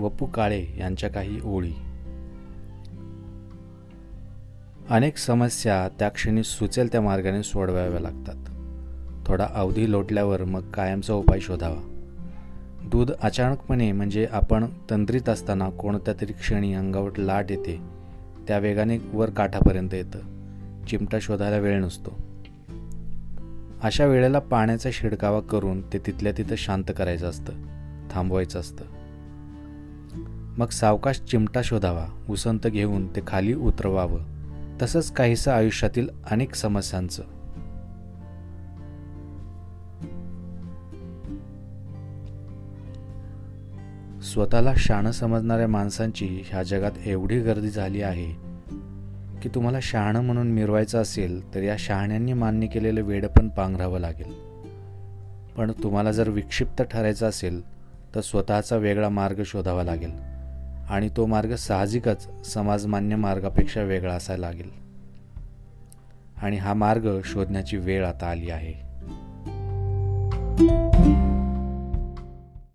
वपू काळे यांच्या काही ओळी. अनेक समस्या त्या क्षणी सुचेल त्या मार्गाने सोडवाव्या लागतात. थोडा अवधी लोटल्यावर मग कायमचा उपाय शोधावा. दूध अचानकपणे म्हणजे आपण तंद्रीत असताना कोणत्या तरी क्षणी अंगावर लाट येते त्या वेगाने वर काठापर्यंत येतं. चिमटा शोधायला वेळ नसतो. अशा वेळेला पाण्याचा शिडकावा करून ते तिथल्या तिथं शांत करायचं असतं थांबवायचं असतं. मग सावकाश चिमटा शोधावा उसंत घेऊन ते खाली उतरवावं. तसंच काहीसं आयुष्यातील अनेक समस्यांचं. स्वतःला शाणं समजणाऱ्या माणसांची ह्या जगात एवढी गर्दी झाली आहे की तुम्हाला शहाणं म्हणून मिरवायचं असेल तर या शहाण्यांनी मान्य केलेलं वेड पण पांघरावं लागेल. पण तुम्हाला जर विक्षिप्त ठरायचं असेल तर स्वतःचा वेगळा मार्ग शोधावा लागेल. आणि तो मार्ग साहजिकच समाजमान्य मार्गापेक्षा वेगळा असायला लागेल. आणि हा मार्ग शोधण्याची वेळ आता आली आहे.